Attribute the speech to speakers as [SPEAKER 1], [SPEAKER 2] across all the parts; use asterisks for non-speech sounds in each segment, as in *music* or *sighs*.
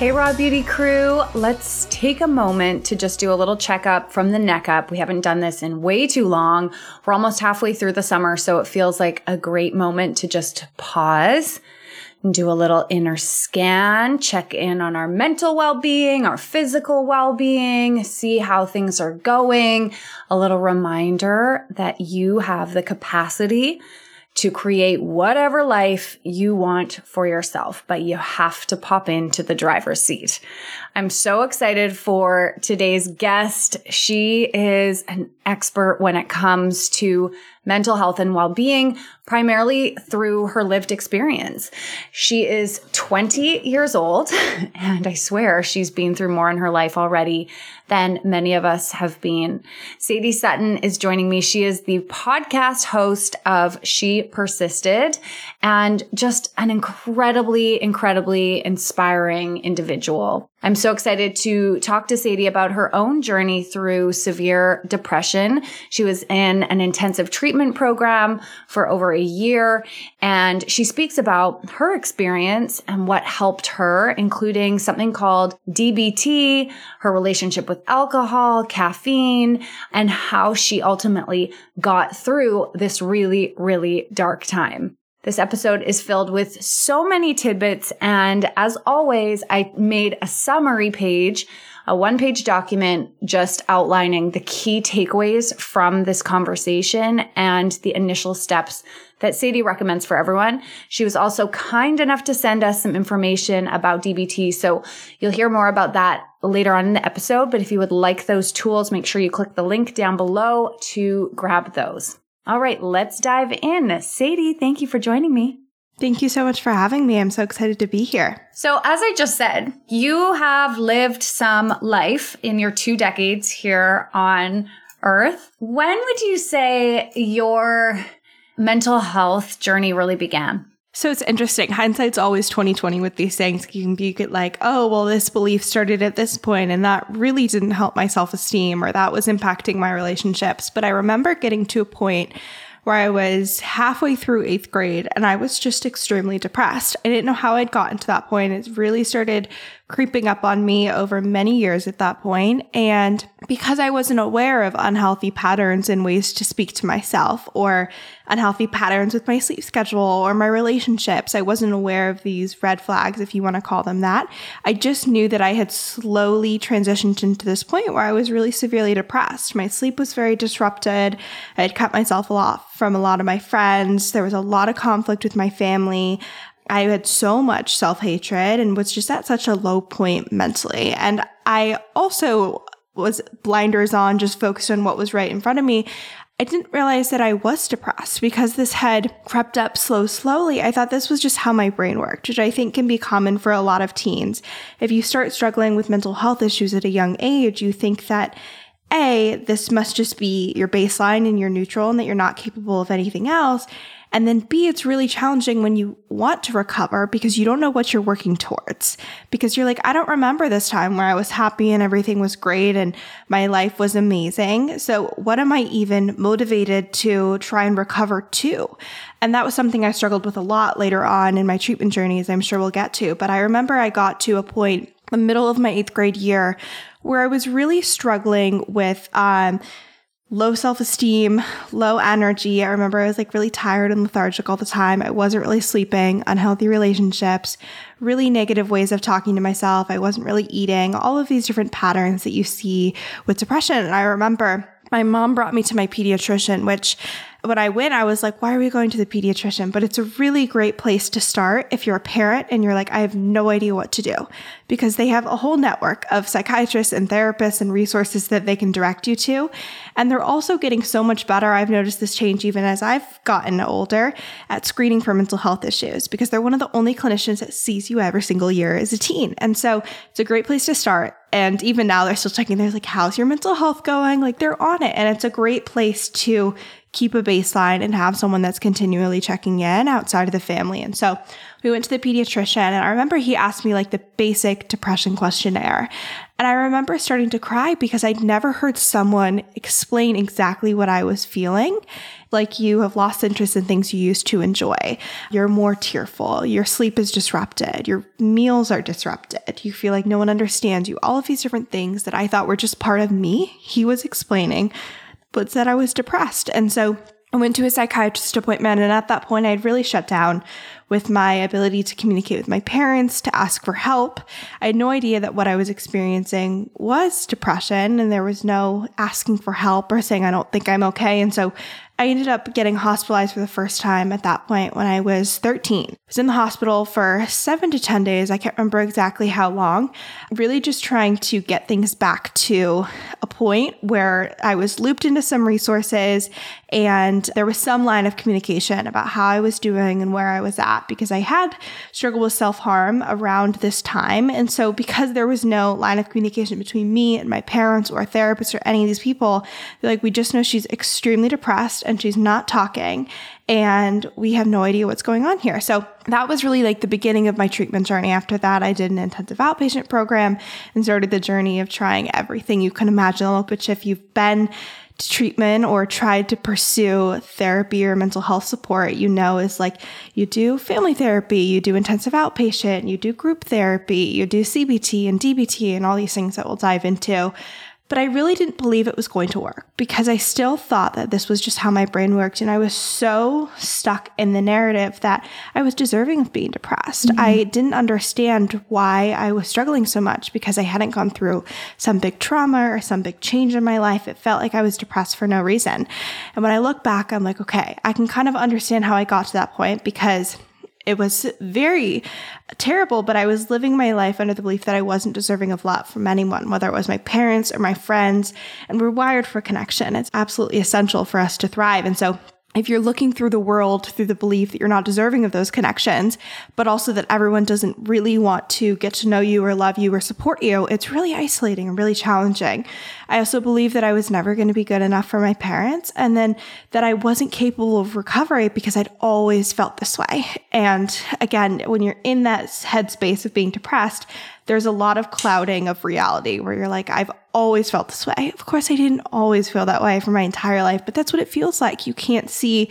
[SPEAKER 1] Hey, Raw Beauty crew, let's take a moment to just do a little checkup from the neck up. We haven't done this in way too long. We're almost halfway through the summer, so it feels like a great moment to just pause and do a little inner scan, check in on our mental well-being, our physical well-being, see how things are going. A little reminder that you have the capacity to create whatever life you want for yourself, but you have to pop into the driver's seat. I'm so excited for today's guest. She is an expert when it comes to mental health and well-being, primarily through her lived experience. She is 20 years old, *laughs* and I swear she's been through more in her life already than many of us have been. Sadie Sutton is joining me. She is the podcast host of She Persisted and just an incredibly, incredibly inspiring individual. I'm so excited to talk to Sadie about her own journey through severe depression. She was in an intensive treatment program for over a year, and she speaks about her experience and what helped her, including something called DBT, her relationship with alcohol, caffeine, and how she ultimately got through this really, really dark time. This episode is filled with so many tidbits. And as always, I made a summary page, a one page document just outlining the key takeaways from this conversation and the initial steps that Sadie recommends for everyone. She was also kind enough to send us some information about DBT. So you'll hear more about that later on in the episode. But if you would like those tools, make sure you click the link down below to grab those. All right, let's dive in. Sadie, thank you for joining me.
[SPEAKER 2] Thank you so much for having me. I'm so excited to be here.
[SPEAKER 1] So, as I just said, you have lived some life in your two decades here on Earth. When would you say your mental health journey really began?
[SPEAKER 2] So it's interesting. Hindsight's always 2020 with these things. You can be like, oh, well, this belief started at this point and that really didn't help my self esteem or that was impacting my relationships. But I remember getting to a point where I was halfway through eighth grade and I was just extremely depressed. I didn't know how I'd gotten to that point. It really started creeping up on me over many years at that point. And because I wasn't aware of unhealthy patterns and ways to speak to myself or unhealthy patterns with my sleep schedule or my relationships, I wasn't aware of these red flags, if you want to call them that. I just knew that I had slowly transitioned into this point where I was really severely depressed. My sleep was very disrupted. I had cut myself off from a lot of my friends. There was a lot of conflict with my family. I had so much self hatred and was just at such a low point mentally. And I also was blinders on, just focused on what was right in front of me. I didn't realize that I was depressed because this had crept up slow, slowly. I thought this was just how my brain worked, which I think can be common for a lot of teens. If you start struggling with mental health issues at a young age, you think that A, this must just be your baseline and you're neutral and that you're not capable of anything else. And then B, it's really challenging when you want to recover because you don't know what you're working towards. Because you're like, I don't remember this time where I was happy and everything was great and my life was amazing. So what am I even motivated to try and recover to? And that was something I struggled with a lot later on in my treatment journeys. I'm sure we'll get to. But I remember I got to a point, the middle of my eighth grade year, where I was really struggling with, um, low self esteem, low energy. I remember I was like really tired and lethargic all the time. I wasn't really sleeping, unhealthy relationships, really negative ways of talking to myself. I wasn't really eating, all of these different patterns that you see with depression. And I remember my mom brought me to my pediatrician, which when I went, I was like, why are we going to the pediatrician? But it's a really great place to start if you're a parent and you're like, I have no idea what to do because they have a whole network of psychiatrists and therapists and resources that they can direct you to. And they're also getting so much better. I've noticed this change even as I've gotten older at screening for mental health issues because they're one of the only clinicians that sees you every single year as a teen. And so it's a great place to start. And even now they're still checking. They're like, how's your mental health going? Like they're on it. And it's a great place to keep a baseline and have someone that's continually checking in outside of the family. And so we went to the pediatrician and I remember he asked me like the basic depression questionnaire. And I remember starting to cry because I'd never heard someone explain exactly what I was feeling. Like you have lost interest in things you used to enjoy. You're more tearful. Your sleep is disrupted. Your meals are disrupted. You feel like no one understands you. All of these different things that I thought were just part of me, he was explaining but said I was depressed. And so I went to a psychiatrist appointment. And at that point, I had really shut down with my ability to communicate with my parents, to ask for help. I had no idea that what I was experiencing was depression and there was no asking for help or saying, I don't think I'm okay. And so I ended up getting hospitalized for the first time at that point when I was 13. I was in the hospital for seven to 10 days. I can't remember exactly how long. Really just trying to get things back to a point where I was looped into some resources and there was some line of communication about how I was doing and where I was at because I had struggled with self harm around this time. And so, because there was no line of communication between me and my parents or therapists or any of these people, like, we just know she's extremely depressed and she's not talking and we have no idea what's going on here. So that was really like the beginning of my treatment journey. After that, I did an intensive outpatient program and started the journey of trying everything you can imagine, which if you've been treatment or tried to pursue therapy or mental health support, you know, is like you do family therapy, you do intensive outpatient, you do group therapy, you do CBT and DBT and all these things that we'll dive into. But I really didn't believe it was going to work because I still thought that this was just how my brain worked. And I was so stuck in the narrative that I was deserving of being depressed. Mm-hmm. I didn't understand why I was struggling so much because I hadn't gone through some big trauma or some big change in my life. It felt like I was depressed for no reason. And when I look back, I'm like, okay, I can kind of understand how I got to that point because it was very terrible, but I was living my life under the belief that I wasn't deserving of love from anyone, whether it was my parents or my friends. And we're wired for connection. It's absolutely essential for us to thrive. And so if you're looking through the world through the belief that you're not deserving of those connections, but also that everyone doesn't really want to get to know you or love you or support you, it's really isolating and really challenging. I also believe that I was never going to be good enough for my parents and then that I wasn't capable of recovery because I'd always felt this way. And again, when you're in that headspace of being depressed, there's a lot of clouding of reality where you're like, I've always felt this way. Of course, I didn't always feel that way for my entire life, but that's what it feels like. You can't see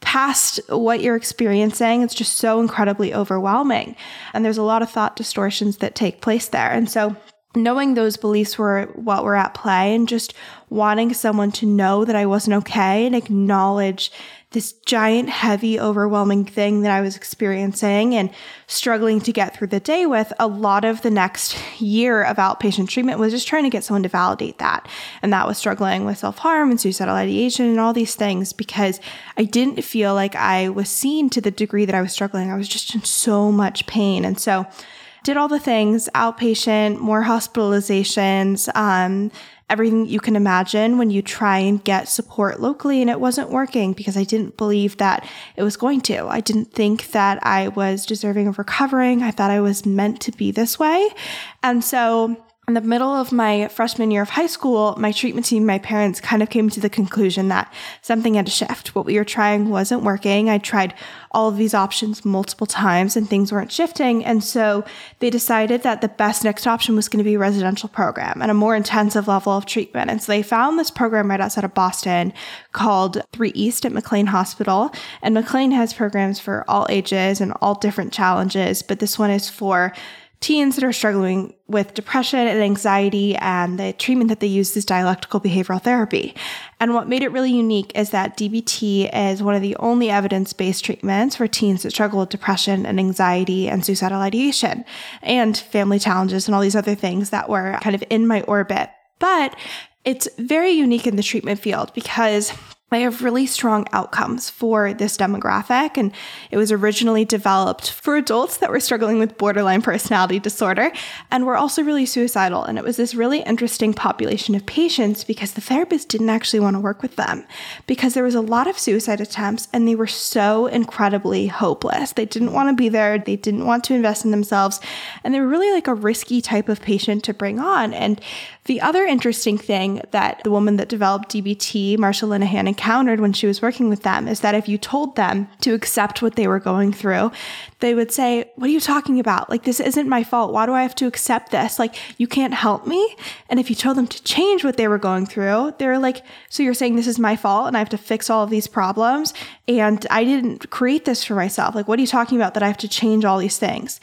[SPEAKER 2] past what you're experiencing. It's just so incredibly overwhelming. And there's a lot of thought distortions that take place there. And so, knowing those beliefs were what were at play and just wanting someone to know that I wasn't okay and acknowledge this giant, heavy, overwhelming thing that I was experiencing and struggling to get through the day with, a lot of the next year of outpatient treatment was just trying to get someone to validate that. And that was struggling with self harm and suicidal ideation and all these things because I didn't feel like I was seen to the degree that I was struggling. I was just in so much pain. And so, did all the things outpatient, more hospitalizations, um, everything you can imagine when you try and get support locally. And it wasn't working because I didn't believe that it was going to. I didn't think that I was deserving of recovering. I thought I was meant to be this way. And so in the middle of my freshman year of high school, my treatment team, my parents kind of came to the conclusion that something had to shift. What we were trying wasn't working. I tried all of these options multiple times and things weren't shifting. And so they decided that the best next option was going to be a residential program and a more intensive level of treatment. And so they found this program right outside of Boston called 3 East at McLean Hospital. And McLean has programs for all ages and all different challenges, but this one is for teens that are struggling with depression and anxiety, and the treatment that they use is dialectical behavioral therapy. And what made it really unique is that DBT is one of the only evidence based treatments for teens that struggle with depression and anxiety and suicidal ideation and family challenges and all these other things that were kind of in my orbit. But it's very unique in the treatment field because they have really strong outcomes for this demographic. And it was originally developed for adults that were struggling with borderline personality disorder and were also really suicidal. And it was this really interesting population of patients because the therapist didn't actually want to work with them because there was a lot of suicide attempts and they were so incredibly hopeless. They didn't want to be there. They didn't want to invest in themselves. And they were really like a risky type of patient to bring on. And the other interesting thing that the woman that developed DBT, Marsha Linehan, encountered when she was working with them is that if you told them to accept what they were going through, they would say, What are you talking about? Like, this isn't my fault. Why do I have to accept this? Like, you can't help me. And if you told them to change what they were going through, they're like, So you're saying this is my fault and I have to fix all of these problems? And I didn't create this for myself. Like, what are you talking about that I have to change all these things?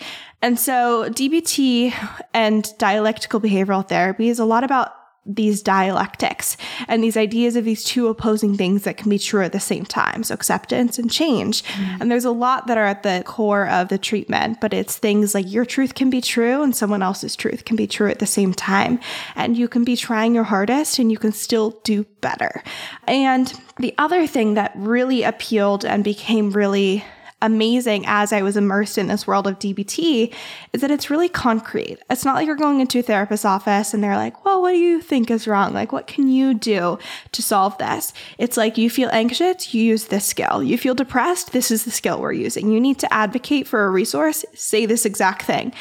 [SPEAKER 2] And so DBT and dialectical behavioral therapy is a lot about these dialectics and these ideas of these two opposing things that can be true at the same time. So acceptance and change. Mm-hmm. And there's a lot that are at the core of the treatment, but it's things like your truth can be true and someone else's truth can be true at the same time. And you can be trying your hardest and you can still do better. And the other thing that really appealed and became really amazing as I was immersed in this world of DBT is that it's really concrete. It's not like you're going into a therapist's office and they're like, well, what do you think is wrong? Like, what can you do to solve this? It's like you feel anxious, you use this skill. You feel depressed, this is the skill we're using. You need to advocate for a resource, say this exact thing.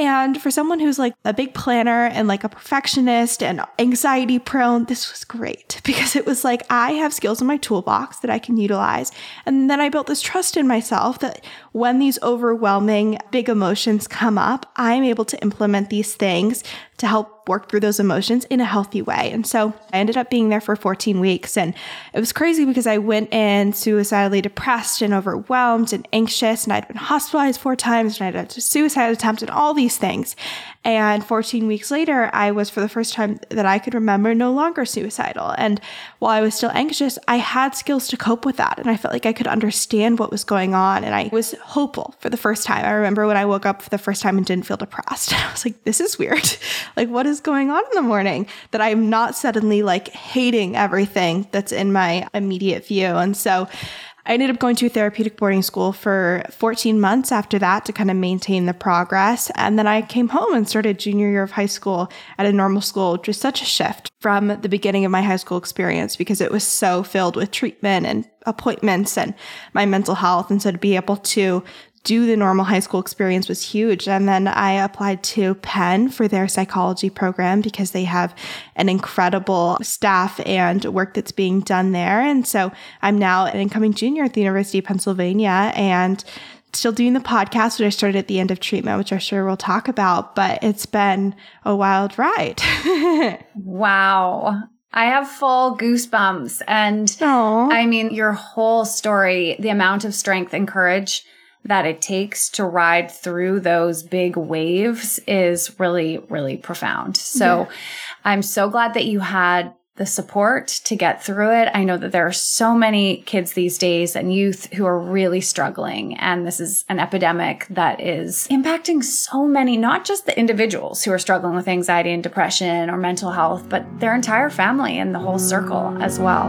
[SPEAKER 2] And for someone who's like a big planner and like a perfectionist and anxiety prone, this was great *laughs* because it was like I have skills in my toolbox that I can utilize. And then I built this trust in myself that when these overwhelming big emotions come up, I'm able to implement these things to help work through those emotions in a healthy way. And so I ended up being there for 14 weeks. And it was crazy because I went in suicidally depressed and overwhelmed and anxious. And I'd been hospitalized four times and I'd had a suicide attempt and all these things. And 14 weeks later, I was for the first time that I could remember no longer suicidal. And while I was still anxious, I had skills to cope with that. And I felt like I could understand what was going on. And I was hopeful for the first time. I remember when I woke up for the first time and didn't feel depressed. *laughs* I was like, this is weird. *laughs* like, what is going on in the morning? That I'm not suddenly like hating everything that's in my immediate view. And so, I ended up going to a therapeutic boarding school for 14 months after that to kind of maintain the progress. And then I came home and started junior year of high school at a normal school, was such a shift from the beginning of my high school experience because it was so filled with treatment and appointments and my mental health. And so to be able to do the normal high school experience was huge. And then I applied to Penn for their psychology program because they have an incredible staff and work that's being done there. And so I'm now an incoming junior at the University of Pennsylvania and still doing the podcast, which I started at the end of treatment, which I'm sure we'll talk about, but it's been a wild ride. *laughs*
[SPEAKER 1] wow. I have full goosebumps. And Aww. I mean, your whole story, the amount of strength and courage that it takes to ride through those big waves is really, really profound. So yeah. I'm so glad that you had the support to get through it. I know that there are so many kids these days and youth who are really struggling. And this is an epidemic that is impacting so many, not just the individuals who are struggling with anxiety and depression or mental health, but their entire family and the whole circle as well.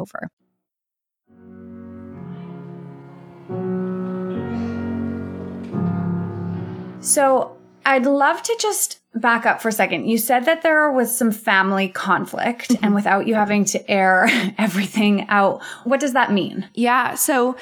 [SPEAKER 1] So I'd love to just back up for a second. You said that there was some family conflict
[SPEAKER 2] Mm-hmm.
[SPEAKER 1] and without you having to air *laughs* everything out. What does that mean?
[SPEAKER 2] Yeah. So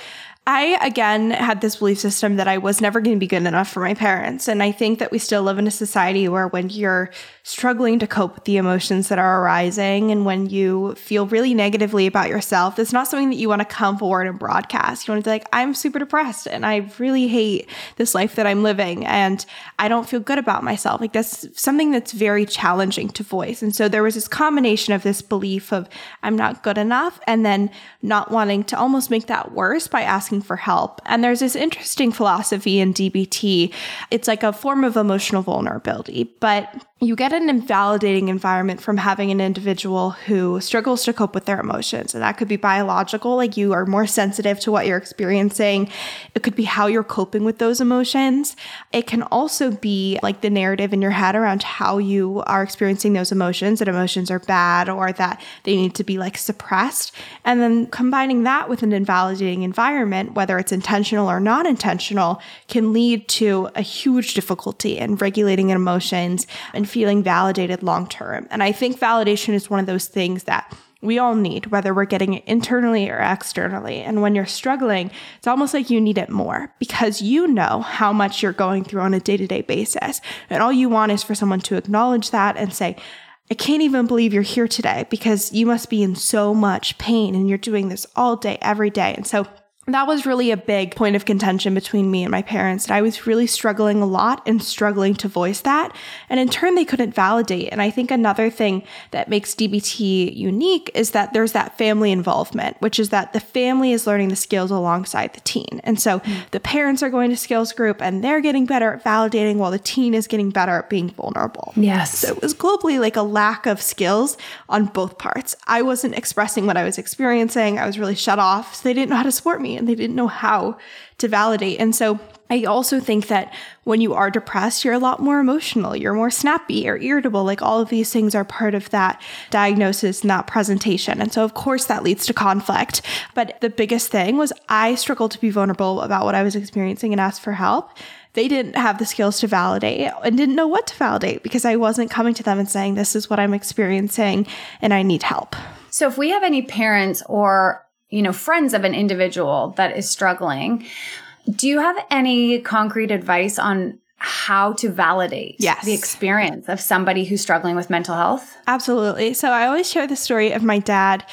[SPEAKER 2] I, again, had this belief system that I was never going to be good enough for my parents. And I think that we still live in a society where when you're struggling to cope with the emotions that are arising and when you feel really negatively about yourself, it's not something that you want to come forward and broadcast. You want to be like, I'm super depressed and I really hate this life that I'm living and I don't feel good about myself. Like that's something that's very challenging to voice. And so there was this combination of this belief of I'm not good enough and then not wanting to almost make that worse by asking for help. And there's this interesting philosophy in DBT. It's like a form of emotional vulnerability, but you get an invalidating environment from having an individual who struggles to cope with their emotions. And that could be biological, like you are more sensitive to what you're experiencing. It could be how you're coping with those emotions. It can also be like the narrative in your head around how you are experiencing those emotions, that emotions are bad or that they need to be like suppressed. And then combining that with an invalidating environment, whether it's intentional or not intentional, can lead to a huge difficulty in regulating emotions and feeling validated long term. And I think validation is one of those things that we all need, whether we're getting it internally or externally. And when you're struggling, it's almost like you need it more because you know how much you're going through on a day to day basis. And all you want is for someone to acknowledge that and say, I can't even believe you're here today because you must be in so much pain and you're doing this all day, every day. And so that was really a big point of contention between me and my parents. And I was really struggling a lot and struggling to voice that. And in turn, they couldn't validate. And I think another thing that makes DBT unique is that there's that family involvement, which is that the family is learning the skills alongside the teen. And so mm. the parents are going to skills group and they're getting better at validating while the teen is getting better at being vulnerable.
[SPEAKER 1] Yes.
[SPEAKER 2] So it was globally like a lack of skills on both parts. I wasn't expressing what I was experiencing. I was really shut off. So they didn't know how to support me and they didn't know how to validate. And so I also think that when you are depressed, you're a lot more emotional, you're more snappy or irritable. Like all of these things are part of that diagnosis and that presentation. And so, of course, that leads to conflict. But the biggest thing was I struggled to be vulnerable about what I was experiencing and ask for help they didn't have the skills to validate and didn't know what to validate because I wasn't coming to them and saying, This is what I'm experiencing and I need help.
[SPEAKER 1] So if we have any parents or, you know, friends of an individual that is struggling, do you have any concrete advice on how to validate
[SPEAKER 2] Yes.
[SPEAKER 1] the experience of somebody who's struggling with mental health?
[SPEAKER 2] Absolutely. So I always share the story of my dad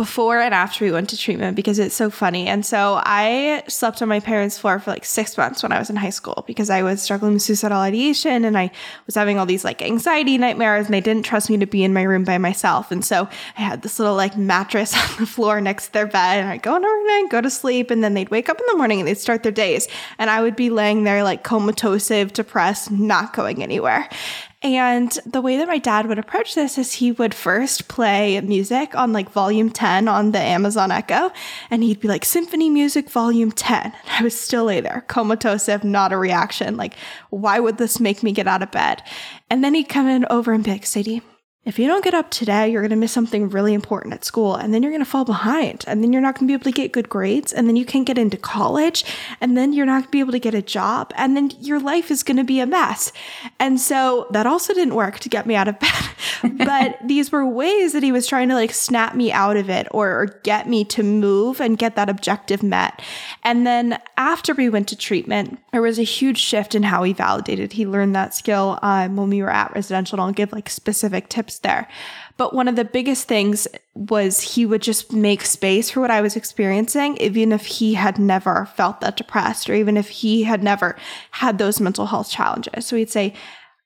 [SPEAKER 2] before and after we went to treatment because it's so funny. And so I slept on my parents' floor for like six months when I was in high school because I was struggling with suicidal ideation and I was having all these like anxiety nightmares and they didn't trust me to be in my room by myself. And so I had this little like mattress *laughs* on the floor next to their bed and I'd go in every night, go to sleep, and then they'd wake up in the morning and they'd start their days. And I would be laying there like comatose, depressed, not going anywhere. And the way that my dad would approach this is he would first play music on like volume 10 on the Amazon Echo. And he'd be like, Symphony Music Volume 10. *laughs* And I was still lay there, comatose, if not a reaction. Like, why would this make me get out of bed? And then he'd come in over and be like, Sadie, if you don't get up today, you're going to miss something really important at school and then you're going to fall behind and then you're not going to be able to get good grades and then you can't get into college and then you're not going to be able to get a job and then your life is going to be a mess. And so that also didn't work to get me out of bed. *laughs* but these were ways that he was trying to like snap me out of it or, or get me to move and get that objective met. And then after we went to treatment, there was a huge shift in how he validated. He learned that skill um, when we were at residential. And I'll give like specific tips there. But one of the biggest things was he would just make space for what I was experiencing, even if he had never felt that depressed or even if he had never had those mental health challenges. So he'd say,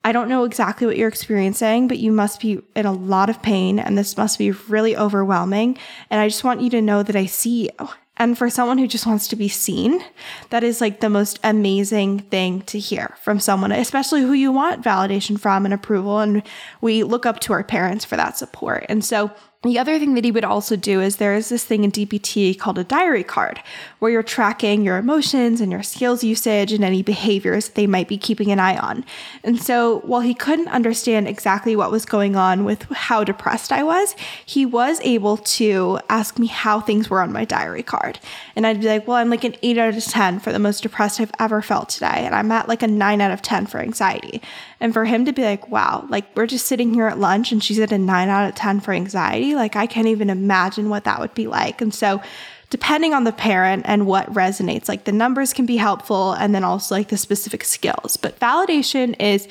[SPEAKER 2] I don't know exactly what you're experiencing, but you must be in a lot of pain and this must be really overwhelming. And I just want you to know that I see you. And for someone who just wants to be seen, that is like the most amazing thing to hear from someone, especially who you want validation from and approval. And we look up to our parents for that support. And so the other thing that he would also do is there is this thing in DBT called a diary card where you're tracking your emotions and your skills usage and any behaviors they might be keeping an eye on. And so while he couldn't understand exactly what was going on with how depressed I was, he was able to ask me how things were on my diary card. And I'd be like, well, I'm like an 8 out of 10 for the most depressed I've ever felt today. And I'm at like a 9 out of 10 for anxiety. And for him to be like, wow, like we're just sitting here at lunch and she's at a 9 out of 10 for anxiety like, I can't even imagine what that would be like. And so, depending on the parent and what resonates, like the numbers can be helpful and then also like the specific skills. But validation is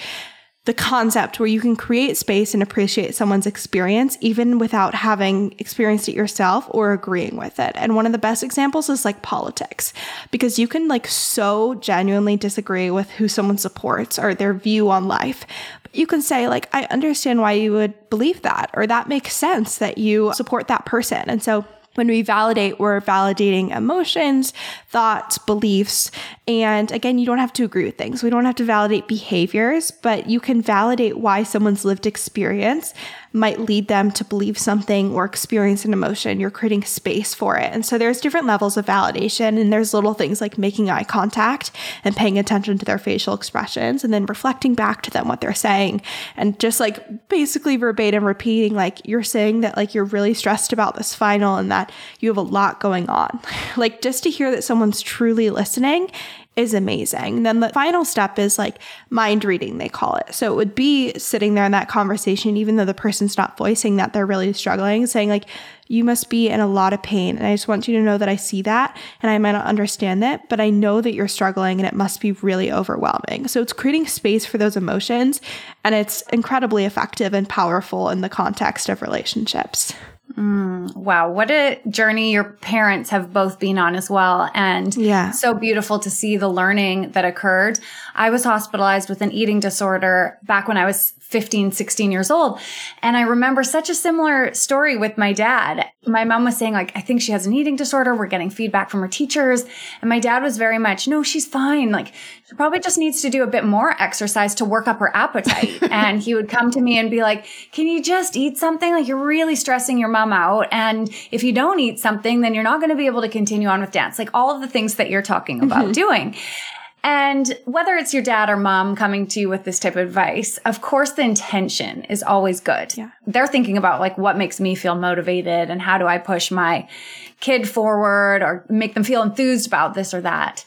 [SPEAKER 2] the concept where you can create space and appreciate someone's experience even without having experienced it yourself or agreeing with it. And one of the best examples is like politics because you can like so genuinely disagree with who someone supports or their view on life. But you can say like I understand why you would believe that or that makes sense that you support that person. And so when we validate, we're validating emotions, thoughts, beliefs. And again, you don't have to agree with things. We don't have to validate behaviors, but you can validate why someone's lived experience might lead them to believe something or experience an emotion. You're creating space for it. And so there's different levels of validation and there's little things like making eye contact and paying attention to their facial expressions and then reflecting back to them what they're saying and just like basically verbatim repeating like you're saying that like you're really stressed about this final and that you have a lot going on. *laughs* like just to hear that someone's truly listening is amazing. Then the final step is like mind reading, they call it. So it would be sitting there in that conversation, even though the person's not voicing that they're really struggling, saying, like, you must be in a lot of pain. And I just want you to know that I see that and I might not understand it, but I know that you're struggling and it must be really overwhelming. So it's creating space for those emotions and it's incredibly effective and powerful in the context of relationships.
[SPEAKER 1] Mm, wow, what a journey your parents have both been on as well. And yeah. so beautiful to see the learning that occurred. I was hospitalized with an eating disorder back when I was 15, 16 years old. And I remember such a similar story with my dad. My mom was saying, like, I think she has an eating disorder. We're getting feedback from her teachers. And my dad was very much, no, she's fine. Like, she probably just needs to do a bit more exercise to work up her appetite. *laughs* and he would come to me and be like, can you just eat something? Like, you're really stressing your mom out. And if you don't eat something, then you're not going to be able to continue on with dance. Like all of the things that you're talking about mm-hmm. doing. And whether it's your dad or mom coming to you with this type of advice, of course, the intention is always good. Yeah. They're thinking about like what makes me feel motivated and how do I push my kid forward or make them feel enthused about this or that.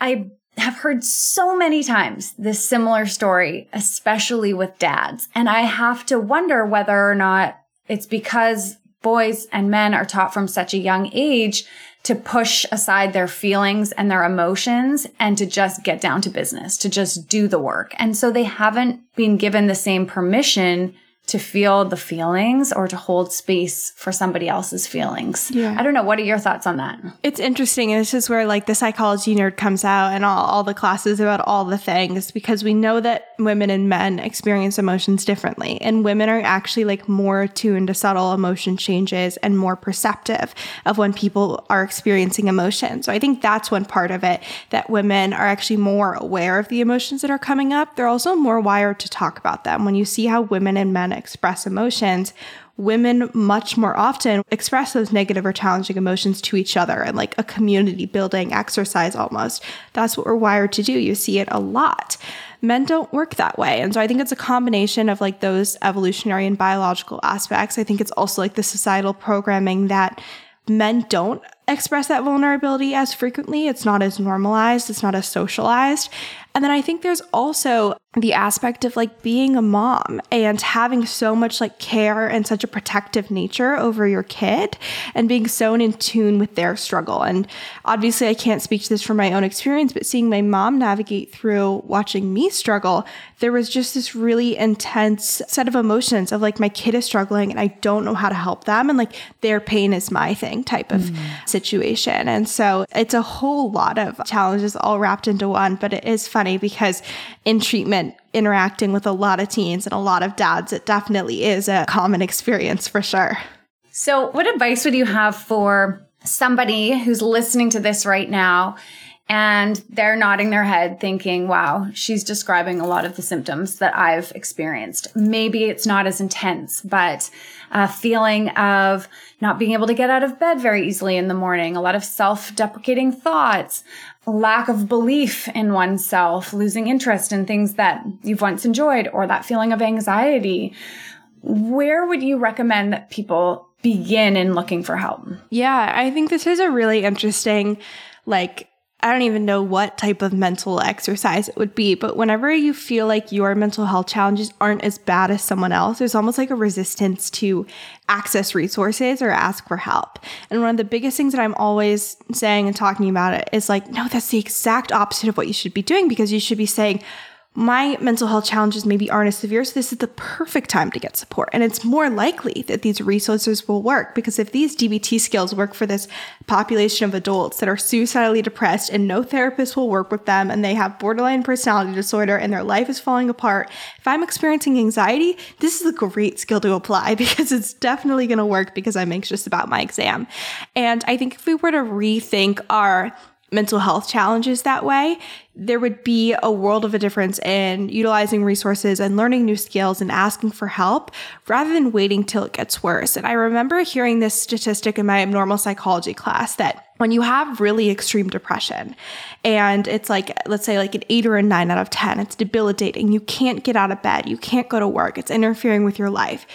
[SPEAKER 1] I have heard so many times this similar story, especially with dads. And I have to wonder whether or not it's because boys and men are taught from such a young age to push aside their feelings and their emotions and to just get down to business, to just do the work. And so they haven't been given the same permission to feel the feelings or to hold space for somebody else's feelings. Yeah. I don't know. What are your thoughts on that?
[SPEAKER 2] It's interesting. And this is where like the psychology nerd comes out and all, all the classes about all the things because we know that women and men experience emotions differently. And women are actually like more attuned to subtle emotion changes and more perceptive of when people are experiencing emotion. So I think that's one part of it that women are actually more aware of the emotions that are coming up. They're also more wired to talk about them. When you see how women and men express emotions, women much more often express those negative or challenging emotions to each other and like a community building exercise almost. That's what we're wired to do. You see it a lot. Men don't work that way. And so I think it's a combination of like those evolutionary and biological aspects. I think it's also like the societal programming that men don't express that vulnerability as frequently. It's not as normalized, it's not as socialized. And then I think there's also the aspect of like being a mom and having so much like care and such a protective nature over your kid and being so in tune with their struggle. And obviously, I can't speak to this from my own experience, but seeing my mom navigate through watching me struggle, there was just this really intense set of emotions of like my kid is struggling and I don't know how to help them. And like their pain is my thing type of mm. Situation. And so it's a whole lot of challenges all wrapped into one, but it is funny because in treatment, interacting with a lot of teens and a lot of dads, it definitely is a common experience for sure.
[SPEAKER 1] So, what advice would you have for somebody who's listening to this right now and they're nodding their head thinking, wow, she's describing a lot of the symptoms that I've experienced. Maybe it's not as intense, but a feeling of not being able to get out of bed very easily in the morning, a lot of self deprecating thoughts, lack of belief in oneself, losing interest in things that you've once enjoyed, or that feeling of anxiety. Where would you recommend that people begin in looking for help?
[SPEAKER 2] Yeah, I think this is a really interesting, like, I don't even know what type of mental exercise it would be, but whenever you feel like your mental health challenges aren't as bad as someone else, there's almost like a resistance to access resources or ask for help. And one of the biggest things that I'm always saying and talking about it is like, no, that's the exact opposite of what you should be doing because you should be saying, my mental health challenges maybe aren't as severe, so this is the perfect time to get support. And it's more likely that these resources will work because if these DBT skills work for this population of adults that are suicidally depressed and no therapist will work with them and they have borderline personality disorder and their life is falling apart, if I'm experiencing anxiety, this is a great skill to apply *laughs* because it's definitely going to work because I'm anxious about my exam. And I think if we were to rethink our mental health challenges that way, there would be a world of a difference in utilizing resources and learning new skills and asking for help rather than waiting till it gets worse. And I remember hearing this statistic in my abnormal psychology class that when you have really extreme depression and it's like, let's say like an eight or a nine out of 10, it's debilitating. You can't get out of bed. You can't go to work. It's interfering with your life.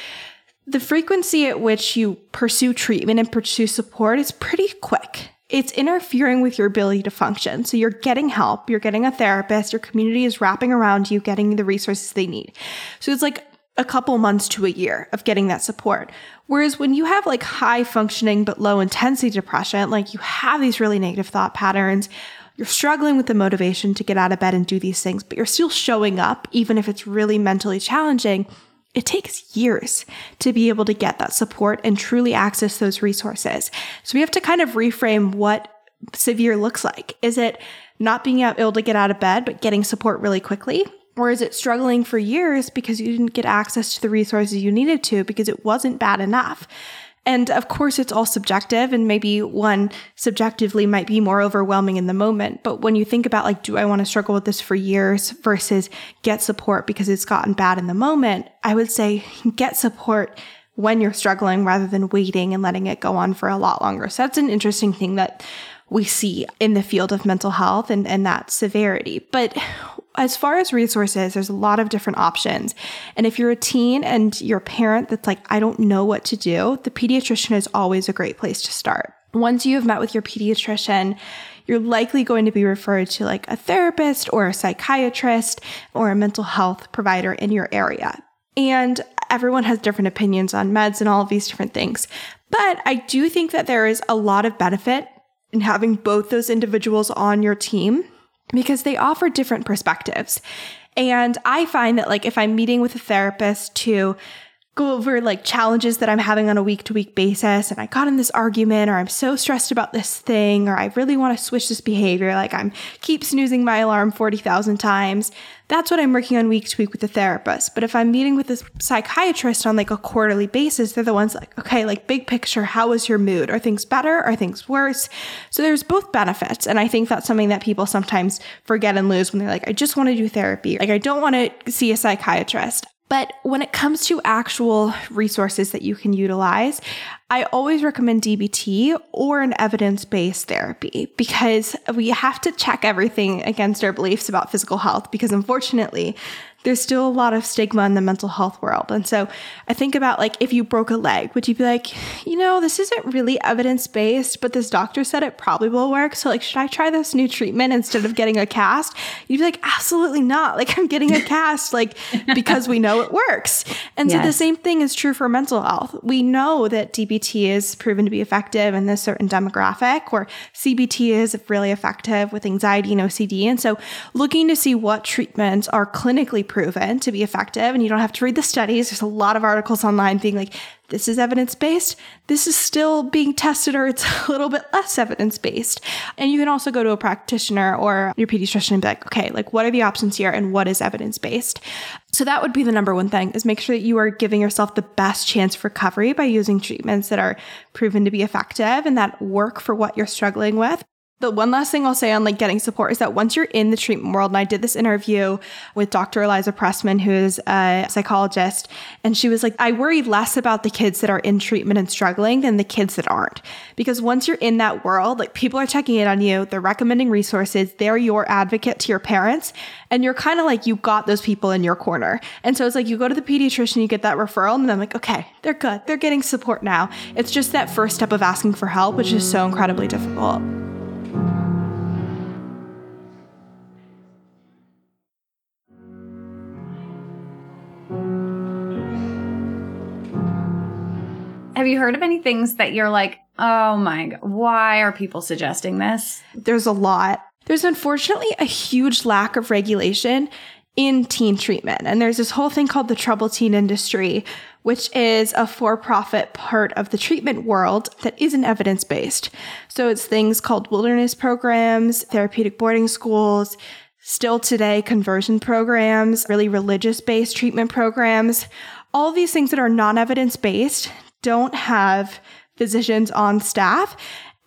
[SPEAKER 2] The frequency at which you pursue treatment and pursue support is pretty quick it's interfering with your ability to function. So you're getting help, you're getting a therapist, your community is wrapping around you, getting the resources they need. So it's like a couple months to a year of getting that support. Whereas when you have like high functioning but low intensity depression, like you have these really negative thought patterns, you're struggling with the motivation to get out of bed and do these things, but you're still showing up, even if it's really mentally challenging it takes years to be able to get that support and truly access those resources. So we have to kind of reframe what severe looks like. Is it not being able to get out of bed, but getting support really quickly? Or is it struggling for years because you didn't get access to the resources you needed to because it wasn't bad enough? And of course, it's all subjective, and maybe one subjectively might be more overwhelming in the moment. But when you think about, like, do I want to struggle with this for years versus get support because it's gotten bad in the moment? I would say *laughs* get support when you're struggling rather than waiting and letting it go on for a lot longer. So that's an interesting thing that we see in the field of mental health and, and that severity. But as far as resources, there's a lot of different options. And if you're a teen and you're a parent that's like, I don't know what to do, the pediatrician is always a great place to start. Once you have met with your pediatrician, you're likely going to be referred to like a therapist or a psychiatrist or a mental health provider in your area. And everyone has different opinions on meds and all of these different things. But I do think that there is a lot of benefit in having both those individuals on your team because they offer different perspectives. And I find that, like, if I'm meeting with a therapist to go over like challenges that I'm having on a week to week basis. And I got in this argument, or I'm so stressed about this thing, or I really want to switch this behavior. Like I'm keep snoozing my alarm 40,000 times. That's what I'm working on week to week with the therapist. But if I'm meeting with a psychiatrist on like a quarterly basis, they're the ones like, okay, like big picture, how is your mood? Are things better? Are things worse? So there's both benefits. And I think that's something that people sometimes forget and lose when they're like, I just want to do therapy. Like, I don't want to see a psychiatrist. But when it comes to actual resources that you can utilize, I always recommend DBT or an evidence based therapy because we have to check everything against our beliefs about physical health because unfortunately, there's still a lot of stigma in the mental health world. And so I think about like if you broke a leg, would you be like, you know, this isn't really evidence based, but this doctor said it probably will work. So like, should I try this new treatment instead of getting a cast? You'd be like, absolutely not. Like I'm getting a cast, like *laughs* because we know it works. And yes. so the same thing is true for mental health. We know that DBT is proven to be effective in this certain demographic, or CBT is really effective with anxiety and OCD. And so looking to see what treatments are clinically proven to be effective and you don't have to read the studies. There's a lot of articles online being like, this is evidence based. This is still being tested or it's *laughs* a little bit less evidence based. And you can also go to a practitioner or your pediatrician and be like, okay, like what are the options here and what is evidence based? So that would be the number one thing is make sure that you are giving yourself the best chance for recovery by using treatments that are proven to be effective and that work for what you're struggling with. The one last thing I'll say on like getting support is that once you're in the treatment world, and I did this interview with Dr. Eliza Pressman, who is a psychologist, and she was like, I worry less about the kids that are in treatment and struggling than the kids that aren't. Because once you're in that world, like people are checking in on you, they're recommending resources, they're your advocate to your parents, and you're kind of like, you got those people in your corner. And so it's like you go to the pediatrician, you get that referral, and I'm like, okay, they're good. They're getting support now. It's just that first step of asking for help, which is so incredibly difficult.
[SPEAKER 1] Have you heard of any things that you're like, oh my God, why are people suggesting this?
[SPEAKER 2] There's a lot. There's unfortunately a huge lack of regulation in teen treatment. And there's this whole thing called the troubled teen industry, which is a for profit part of the treatment world that isn't evidence based. So it's things called wilderness programs, therapeutic boarding schools, still today conversion programs, really religious based treatment programs. All these things that are non evidence based don't have physicians on staff.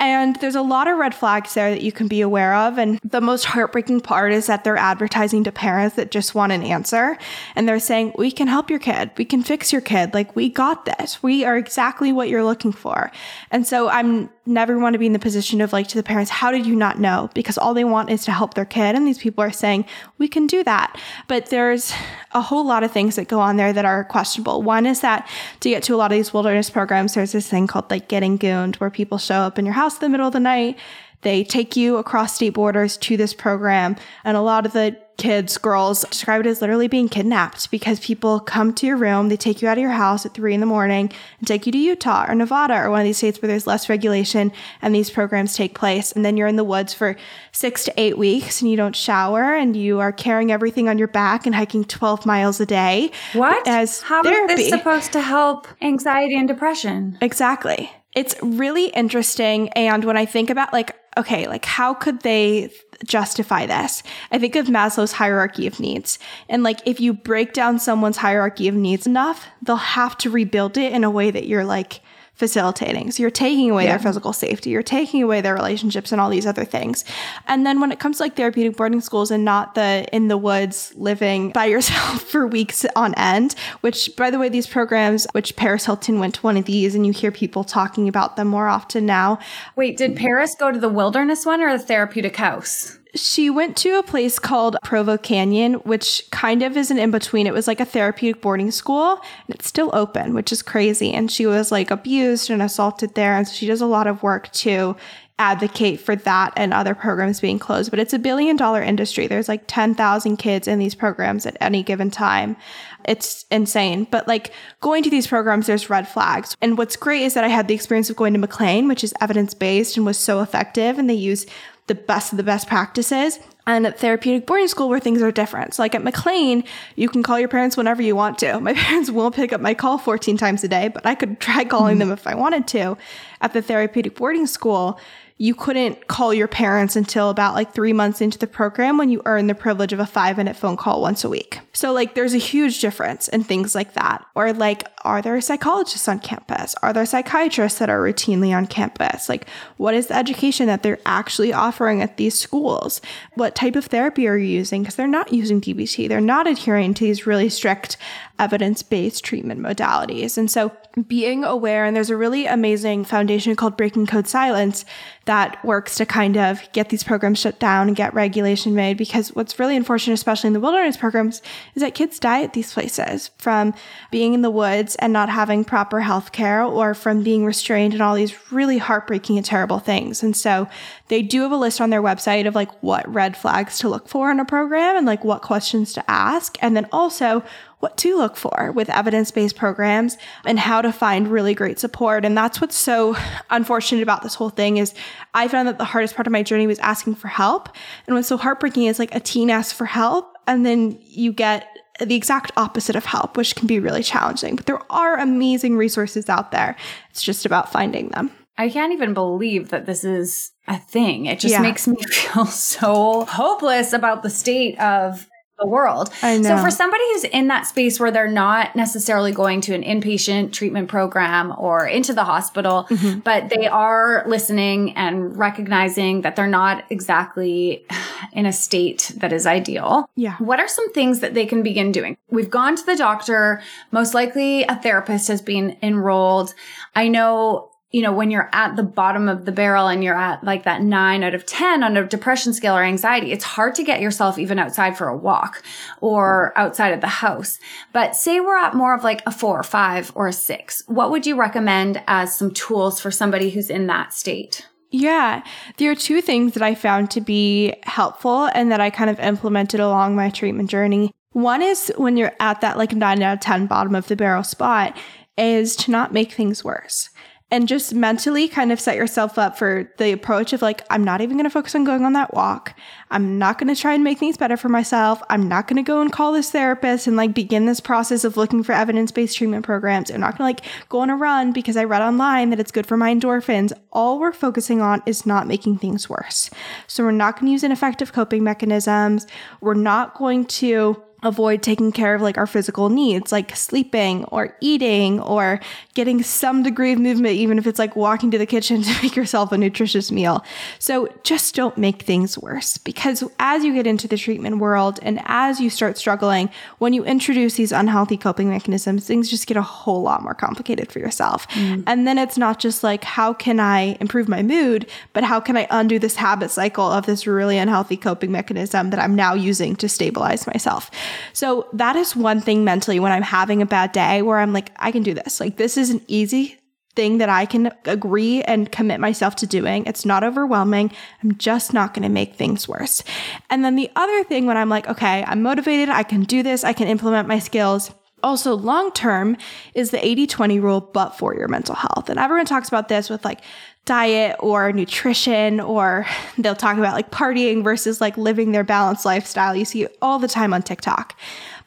[SPEAKER 2] And there's a lot of red flags there that you can be aware of. And the most heartbreaking part is that they're advertising to parents that just want an answer. And they're saying, we can help your kid. We can fix your kid. Like, we got this. We are exactly what you're looking for. And so I'm never want to be in the position of like to the parents, how did you not know? Because all they want is to help their kid. And these people are saying, we can do that. But there's a whole lot of things that go on there that are questionable. One is that to get to a lot of these wilderness programs, there's this thing called like getting gooned where people show up in your house in the middle of the night they take you across state borders to this program. And a lot of the kids, girls, describe it as literally being kidnapped because people come to your room, they take you out of your house at three in the morning and take you to Utah or Nevada or one of these states where there's less regulation and these programs take place. And then you're in the woods for six to eight weeks and you don't shower and you are carrying everything on your back and hiking 12 miles a day.
[SPEAKER 1] What? As How therapy. is this supposed to help anxiety and depression?
[SPEAKER 2] Exactly. It's really interesting. And when I think about like, okay, like how could they justify this? I think of Maslow's hierarchy of needs. And like, if you break down someone's hierarchy of needs enough, they'll have to rebuild it in a way that you're like, facilitating. So you're taking away yeah. their physical safety, you're taking away their relationships and all these other things. And then when it comes to like therapeutic boarding schools and not the in the woods living by *laughs* yourself for weeks on end, which by the way, these programs, which Paris Hilton went to one of these and you hear people talking about them more often now.
[SPEAKER 1] Wait, did Paris go to the wilderness one or the therapeutic house?
[SPEAKER 2] She went to a place called Provo Canyon, which kind of is an in between. It was like a therapeutic boarding school and it's still open, which is crazy. And she was like abused and assaulted there. And so she does a lot of work to advocate for that and other programs being closed. But it's a billion dollar industry. There's like 10,000 kids in these programs at any given time. It's insane. But like going to these programs, there's red flags. And what's great is that I had the experience of going to McLean, which is evidence based and was so effective. And they use the best of the best practices. And at therapeutic boarding school where things are different. So like at McLean, you can call your parents whenever you want to. *laughs* My parents won't pick up my call 14 times a day, but I could try calling mm-hmm. them if I wanted to. At the therapeutic boarding school, you couldn't call your parents until about like three months into the program when you earn the privilege of a five minute phone call once a week. So, like, there's a huge difference in things like that. Or, like, are there psychologists on campus? Are there psychiatrists that are routinely on campus? Like, what is the education that they're actually offering at these schools? What type of therapy are you using? Because they're not using DBT, they're not adhering to these really strict evidence based treatment modalities. And so being aware, and there's a really amazing foundation called Breaking Code Silence that works to kind of get these programs shut down and get regulation made. Because what's really unfortunate, especially in the wilderness programs, is that kids die at these places from being in the woods and not having proper health care or from being restrained and all these really heartbreaking and terrible things. And so they do have a list on their website of like what red flags to look for in a program and like what questions to ask. And then also what to look for with evidence based programs and how to find really great support. And that's what's so unfortunate about this whole thing is I found that the hardest part of my journey was asking for help. And what's so heartbreaking is like a teen asks for help and then you get the exact opposite of help, which can be really challenging. But there are amazing resources out there. It's just about finding them.
[SPEAKER 1] I can't even believe that this is a thing. It just yeah. makes me *laughs* feel so hopeless about the state of the world.
[SPEAKER 2] I know.
[SPEAKER 1] So for somebody who's in that space where they're not necessarily going to an inpatient treatment program or into the hospital, mm-hmm. but they are listening and recognizing that they're not exactly *sighs* in a state that is ideal.
[SPEAKER 2] Yeah.
[SPEAKER 1] What are some things that they can begin doing? We've gone to the doctor. Most likely a therapist has been enrolled. I know you know, when you're at the bottom of the barrel and you're at like that nine out of 10 on a depression scale or anxiety, it's hard to get yourself even outside for a walk or outside of the house. But say we're at more of like a four or five or a six. What would you recommend as some tools for somebody who's in that state?
[SPEAKER 2] Yeah, there are two things that I found to be helpful and that I kind of implemented along my treatment journey. One is when you're at that like nine out of 10 bottom of the barrel spot is to not make things worse and just mentally kind of set yourself up for the approach of like, I'm not even going to focus on going on that walk. I'm not going to try and make things better for myself. I'm not going to go and call this therapist and like begin this process of looking for evidence based treatment programs. I'm not going to like go on a run because I read online that it's good for my endorphins. All we're focusing on is not making things worse. So we're not going to use ineffective coping mechanisms. We're not going to avoid taking care of like our physical needs like sleeping or eating or getting some degree of movement even if it's like walking to the kitchen *laughs* to make yourself a nutritious meal. So just don't make things worse because as you get into the treatment world and as you start struggling when you introduce these unhealthy coping mechanisms things just get a whole lot more complicated for yourself. Mm. and then it's not just like how can i improve my mood but how can i undo this habit cycle of this really unhealthy coping mechanism that i'm now using to stabilize myself so that is one thing mentally when I'm having a bad day where I'm like, I can do this. Like, this is an easy thing that I can agree and commit myself to doing. It's not overwhelming. I'm just not going to make things worse. And then the other thing when I'm like, okay, I'm motivated, I can do this, I can implement my skills. Also, long term is the 80 20 rule, but for your mental health. And everyone talks about this with like diet or nutrition, or they'll talk about like partying versus like living their balanced lifestyle. You see all the time on TikTok.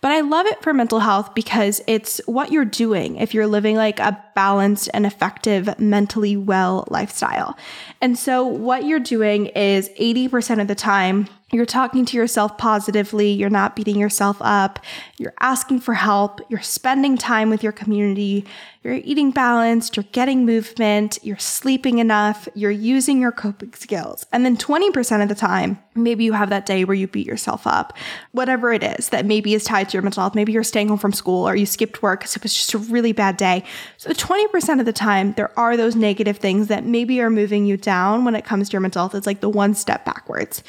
[SPEAKER 2] But I love it for mental health because it's what you're doing if you're living like a balanced and effective, mentally well lifestyle. And so, what you're doing is 80% of the time, you're talking to yourself positively, you're not beating yourself up, you're asking for help, you're spending time with your community, you're eating balanced, you're getting movement, you're sleeping enough, you're using your coping skills. And then 20% of the time, maybe you have that day where you beat yourself up, whatever it is that maybe is tied to your mental health. Maybe you're staying home from school or you skipped work because it was just a really bad day. So 20% of the time, there are those negative things that maybe are moving you down when it comes to your mental health. It's like the one step backwards.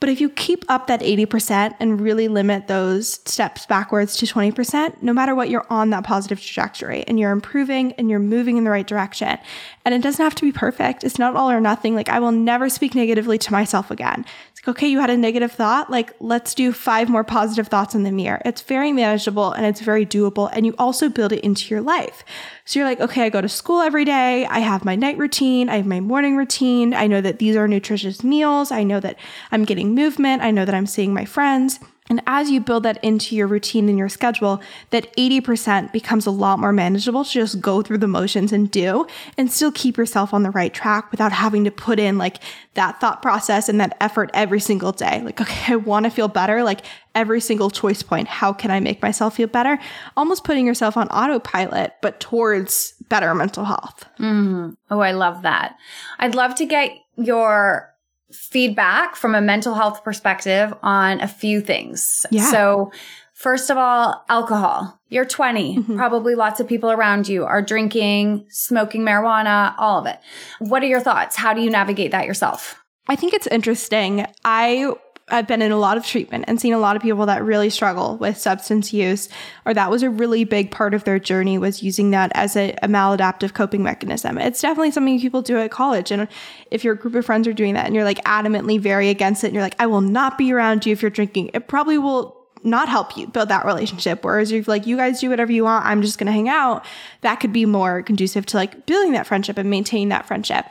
[SPEAKER 2] But if you keep up that 80% and really limit those steps backwards to 20%, no matter what, you're on that positive trajectory and you're improving and you're moving in the right direction. And it doesn't have to be perfect. It's not all or nothing. Like, I will never speak negatively to myself again. Like, okay, you had a negative thought. Like, let's do five more positive thoughts in the mirror. It's very manageable and it's very doable. And you also build it into your life. So you're like, okay, I go to school every day. I have my night routine. I have my morning routine. I know that these are nutritious meals. I know that I'm getting movement. I know that I'm seeing my friends. And as you build that into your routine and your schedule, that 80% becomes a lot more manageable to just go through the motions and do and still keep yourself on the right track without having to put in like that thought process and that effort every single day. Like, okay, I want to feel better. Like every single choice point, how can I make myself feel better? Almost putting yourself on autopilot, but towards better mental health.
[SPEAKER 1] Mm. Oh, I love that. I'd love to get your feedback from a mental health perspective on a few things.
[SPEAKER 2] Yeah.
[SPEAKER 1] So, first of all, alcohol. You're 20.
[SPEAKER 2] Mm-hmm.
[SPEAKER 1] Probably lots of people around you are drinking, smoking marijuana, all of it. What are your thoughts? How do you navigate that yourself?
[SPEAKER 2] I think it's interesting. I I've been in a lot of treatment and seen a lot of people that really struggle with substance use, or that was a really big part of their journey was using that as a, a, maladaptive coping mechanism. It's definitely something people do at college. And if your group of friends are doing that and you're like adamantly very against it, and you're like, I will not be around you if you're drinking, it probably will not help you build that relationship. Whereas if like you guys do whatever you want, I'm just gonna hang out, that could be more conducive to like building that friendship and maintaining that friendship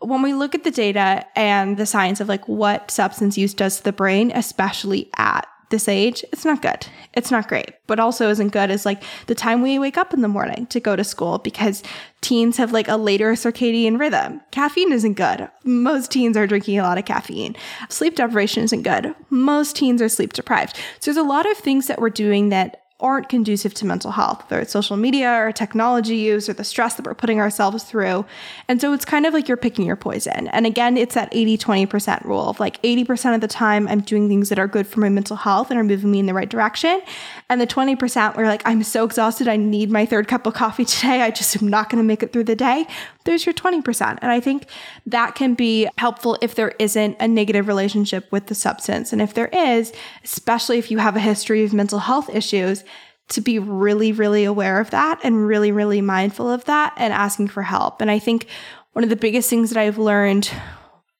[SPEAKER 2] when we look at the data and the science of like what substance use does to the brain, especially at this age, it's not good. It's not great. But also isn't good is like the time we wake up in the morning to go to school because teens have like a later circadian rhythm. Caffeine isn't good. Most teens are drinking a lot of caffeine. Sleep deprivation isn't good. Most teens are sleep deprived. So there's a lot of things that we're doing that aren't conducive to mental health, whether it's social media or technology use or the stress that we're putting ourselves through. And so it's kind of like you're picking your poison. And again, it's that 80 20% rule of like 80% of the time, I'm doing things that are good for my mental health and are moving me in the right direction. And the 20% where like, I'm so exhausted, I need my third cup of coffee today, I just am not going to make it through the day. There's your 20%. And I think that can be helpful if there isn't a negative relationship with the substance. And if there is, especially if you have a history of mental health issues, to be really, really aware of that and really, really mindful of that and asking for help. And I think one of the biggest things that I've learned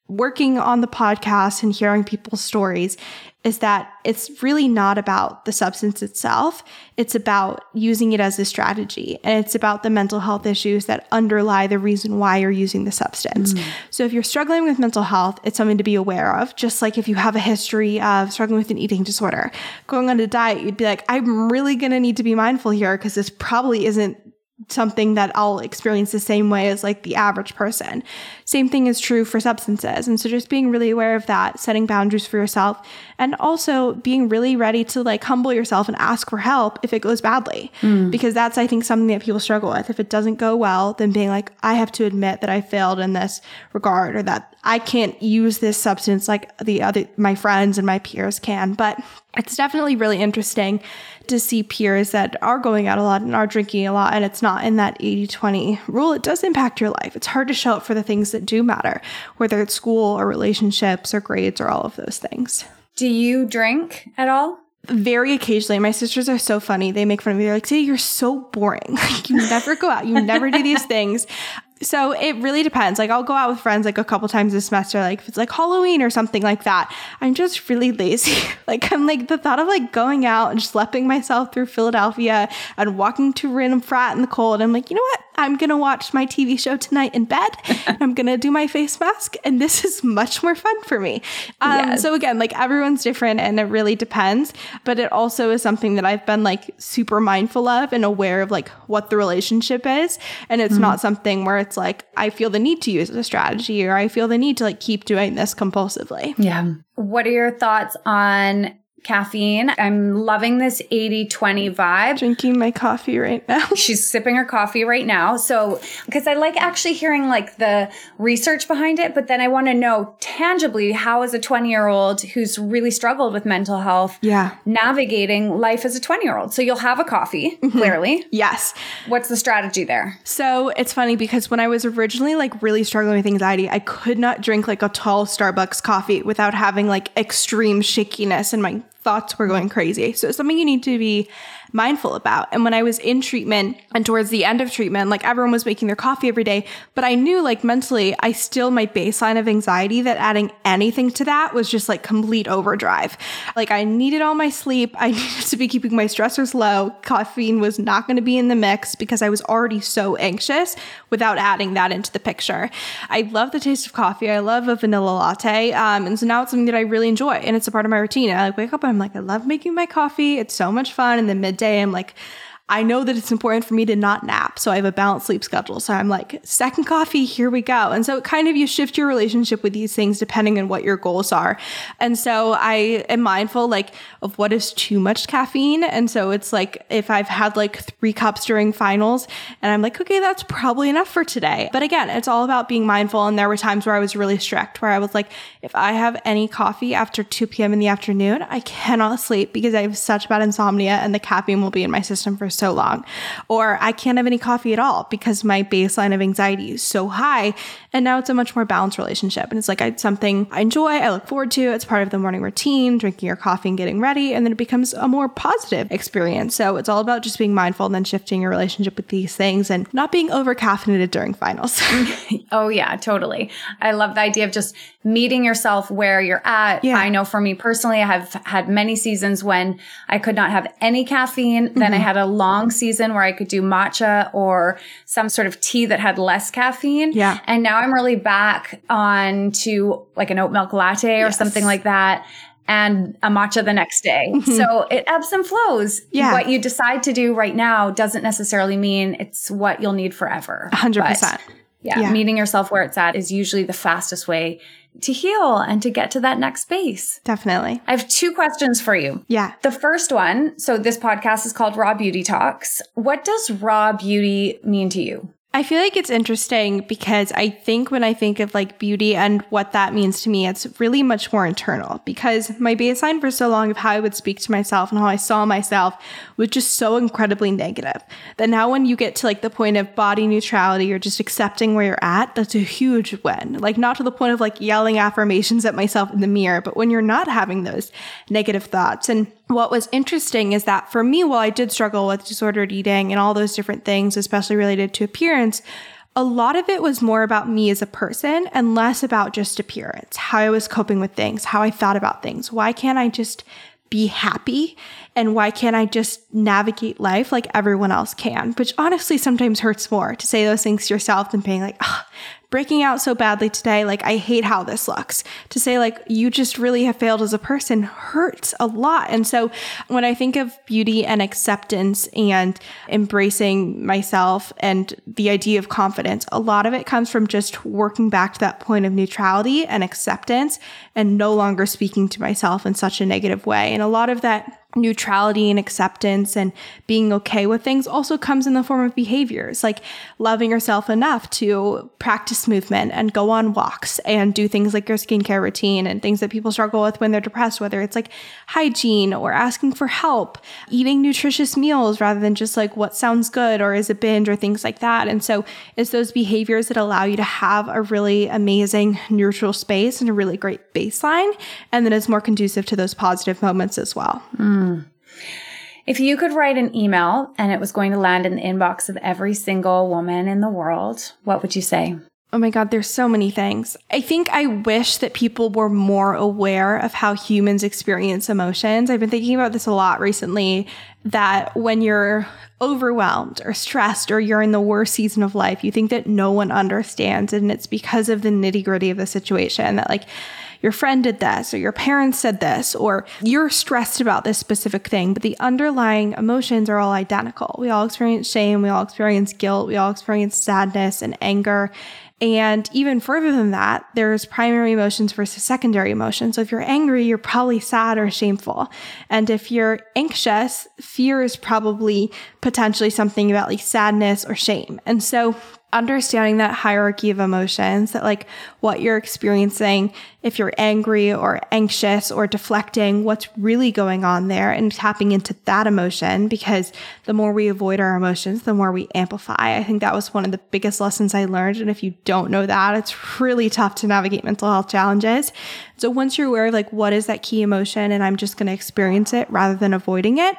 [SPEAKER 2] working on the podcast and hearing people's stories is that it's really not about the substance itself. It's about using it as a strategy and it's about the mental health issues that underlie the reason why you're using the substance. Mm. So if you're struggling with mental health, it's something to be aware of. Just like if you have a history of struggling with an eating disorder, going on a diet, you'd be like, I'm really going to need to be mindful here because this probably isn't something that I'll experience the same way as like the average person. Same thing is true for substances. And so just being really aware of that, setting boundaries for yourself, and also being really ready to like humble yourself and ask for help if it goes badly. Mm. Because that's, I think, something that people struggle with. If it doesn't go well, then being like, I have to admit that I failed in this regard or that I can't use this substance like the other, my friends and my peers can. But it's definitely really interesting to see peers that are going out a lot and are drinking a lot and it's not in that 80-20 rule. It does impact your life. It's hard to show up for the things that do matter whether it's school or relationships or grades or all of those things.
[SPEAKER 1] Do you drink at all?
[SPEAKER 2] Very occasionally. My sisters are so funny. They make fun of me. They're like say you're so boring. Like *laughs* you never go out. You never do these *laughs* things so it really depends. Like I'll go out with friends like a couple times this semester, like if it's like Halloween or something like that. I'm just really lazy. *laughs* like I'm like the thought of like going out and schlepping myself through Philadelphia and walking to random frat in the cold. I'm like, you know what? I'm gonna watch my TV show tonight in bed. *laughs* I'm gonna do my face mask, and this is much more fun for me. Um, yes. So again, like everyone's different, and it really depends. But it also is something that I've been like super mindful of and aware of like what the relationship is, and it's mm-hmm. not something where it's like I feel the need to use a strategy or I feel the need to like keep doing this compulsively.
[SPEAKER 1] Yeah. What are your thoughts on caffeine. I'm loving this 80 20 vibe.
[SPEAKER 2] Drinking my coffee right now. *laughs*
[SPEAKER 1] She's sipping her coffee right now. So, because I like actually hearing like the research behind it, but then I want to know tangibly how is a 20 year old who's really struggled with mental health
[SPEAKER 2] Yeah.
[SPEAKER 1] navigating life as a 20 year old. So you'll have a coffee, mm-hmm. clearly.
[SPEAKER 2] Yes.
[SPEAKER 1] What's the strategy there?
[SPEAKER 2] So it's funny because when I was originally like really struggling with anxiety, I could not drink like a tall Starbucks coffee without having like extreme shakiness and my thoughts were going crazy. So it's something you need to be mindful about. And when I was in treatment and towards the end of treatment, like everyone was making their coffee every day, but I knew like mentally, I still my baseline of anxiety that adding anything to that was just like complete overdrive. Like I needed all my sleep. I *laughs* needed to be keeping my stressors low. Caffeine was not going to be in the mix because I was already so anxious without adding that into the picture. I love the taste of coffee. I love a vanilla latte. Um, and so now it's something that I really enjoy and it's a part of my routine. I like wake up and I'm like, I love making my coffee. It's so much fun. And the midday, I'm like, I know that it's important for me to not nap. So I have a balanced sleep schedule. So I'm like, second coffee, here we go. And so it kind of you shift your relationship with these things depending on what your goals are. And so I am mindful like of what is too much caffeine. And so it's like if I've had like three cups during finals and I'm like, okay, that's probably enough for today. But again, it's all about being mindful. And there were times where I was really strict, where I was like, if I have any coffee after 2 p.m. in the afternoon, I cannot sleep because I have such bad insomnia and the caffeine will be in my system for so long. Or I can't have any coffee at all because my baseline of anxiety is so high. And now it's a much more balanced relationship. And it's like I, something I enjoy, I look forward to. It's part of the morning routine, drinking your coffee and getting ready. And then it becomes a more positive experience. So it's all about just being mindful and then shifting your relationship with these things and not being over caffeinated during finals. *laughs* *laughs*
[SPEAKER 1] Oh, yeah, totally. I love the idea of just meeting yourself where you're at.
[SPEAKER 2] Yeah.
[SPEAKER 1] I know for me personally, I have had many seasons when I could not have any caffeine. Then I mm-hmm. had a long season where I could do matcha or some sort of tea that had less caffeine.
[SPEAKER 2] Yeah.
[SPEAKER 1] And now I'm really back on to like an oat milk latte or
[SPEAKER 2] Yes.
[SPEAKER 1] something like that. And a matcha the next day. So it ebbs and flows.
[SPEAKER 2] Yeah.
[SPEAKER 1] What you decide to do right now doesn't necessarily mean it's what you'll need forever.
[SPEAKER 2] 100%.
[SPEAKER 1] But- yeah,
[SPEAKER 2] Yeah.
[SPEAKER 1] meeting yourself where it's at is usually the fastest way to heal and to get to that next space.
[SPEAKER 2] Definitely.
[SPEAKER 1] I have two questions for you.
[SPEAKER 2] Yeah.
[SPEAKER 1] The first one, so this podcast is called Raw Beauty Talks. What does raw beauty mean to you?
[SPEAKER 2] I feel like it's interesting because I think when I think of like beauty and what that means to me, it's really much more internal because my baseline for so long of how I would speak to myself and how I saw myself was just so incredibly negative that now when you get to like the point of body neutrality or just accepting where you're at, that's a huge win. Like not to the point of like yelling affirmations at myself in the mirror, but when you're not having those negative thoughts and what was interesting is that for me, while I did struggle with disordered eating and all those different things, especially related to appearance, a lot of it was more about me as a person and less about just appearance, how I was coping with things, how I thought about things. Why can't I just be happy? And why can't I just navigate life like everyone else can? Which honestly sometimes hurts more to say those things to yourself than being like, ah, breaking out so badly today. Like, I hate how this looks. To say, like, you just really have failed as a person hurts a lot. And so when I think of beauty and acceptance and embracing myself and the idea of confidence, a lot of it comes from just working back to that point of neutrality and acceptance and no longer speaking to myself in such a negative way. And a lot of that neutrality and acceptance and being okay with things also comes in the form of behaviors like loving yourself enough to practice movement and go on walks and do things like your skincare routine and things that people struggle with when they're depressed, whether it's like hygiene or asking for help, eating nutritious meals rather than just like what sounds good or is a binge or things like that. And so it's those behaviors that allow you to have a really amazing neutral space and a really great baseline. And then it's more conducive to those positive moments as well. Mm. Mm.
[SPEAKER 1] If you could write an email and it was going to land in the inbox of every single woman in the world, what would you say?
[SPEAKER 2] Oh my God, there's so many things. I think I wish that people were more aware of how humans experience emotions. I've been thinking about this a lot recently that when you're overwhelmed or stressed or you're in the worst season of life, you think that no one understands. And it's because of the nitty gritty of the situation that, like, your friend did this or your parents said this or you're stressed about this specific thing but the underlying emotions are all identical we all experience shame we all experience guilt we all experience sadness and anger And even further than that, there's primary emotions versus secondary emotions. So if you're angry, you're probably sad or shameful. And if you're anxious, fear is probably potentially something about like sadness or shame. And so understanding that hierarchy of emotions, that like what you're experiencing, if you're angry or anxious or deflecting, what's really going on there and tapping into that emotion because the more we avoid our emotions, the more we amplify. I think that was one of the biggest lessons I learned. And if you don't know that, it's really tough to navigate mental health challenges. So once you're aware of like, what is that key emotion? And I'm just going to experience it rather than avoiding it.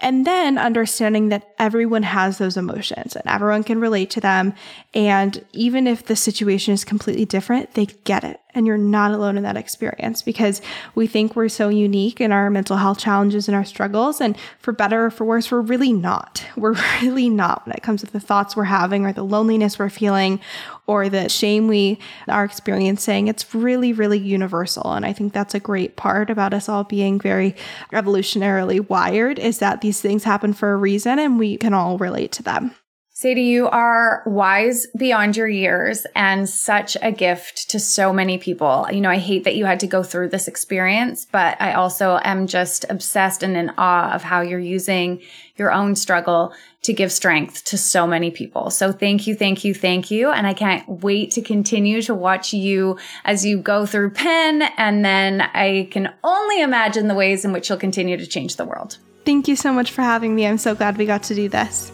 [SPEAKER 2] And then understanding that everyone has those emotions and everyone can relate to them. And even if the situation is completely different, they get it. And you're not alone in that experience because we think we're so unique in our mental health challenges and our struggles. And for better or for worse, we're really not. *laughs* We're really not when it comes to the thoughts we're having or the loneliness we're feeling or the shame we are experiencing. It's really, really universal. And I think that's a great part about us all being very evolutionarily wired is that these things happen for a reason and we can all relate to them.
[SPEAKER 1] Sadie, you are wise beyond your years and such a gift to so many people. You know, I hate that you had to go through this experience, but I also am just obsessed and in awe of how you're using your own struggle to give strength to so many people. So thank you, thank you, thank you. And I can't wait to continue to watch you as you go through Penn. And then I can only imagine the ways in which you'll continue to change the world.
[SPEAKER 2] Thank you so much for having me. I'm so glad we got to do this.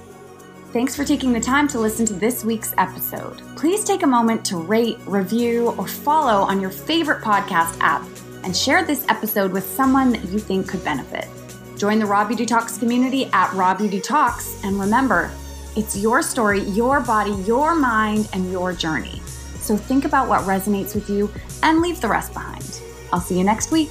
[SPEAKER 1] Thanks for taking the time to listen to this week's episode. Please take a moment to rate, review, or follow on your favorite podcast app and share this episode with someone that you think could benefit. Join the Raw Beauty Talks community at Raw Beauty Talks, and remember, it's your story, your body, your mind, and your journey. So think about what resonates with you and leave the rest behind. I'll see you next week.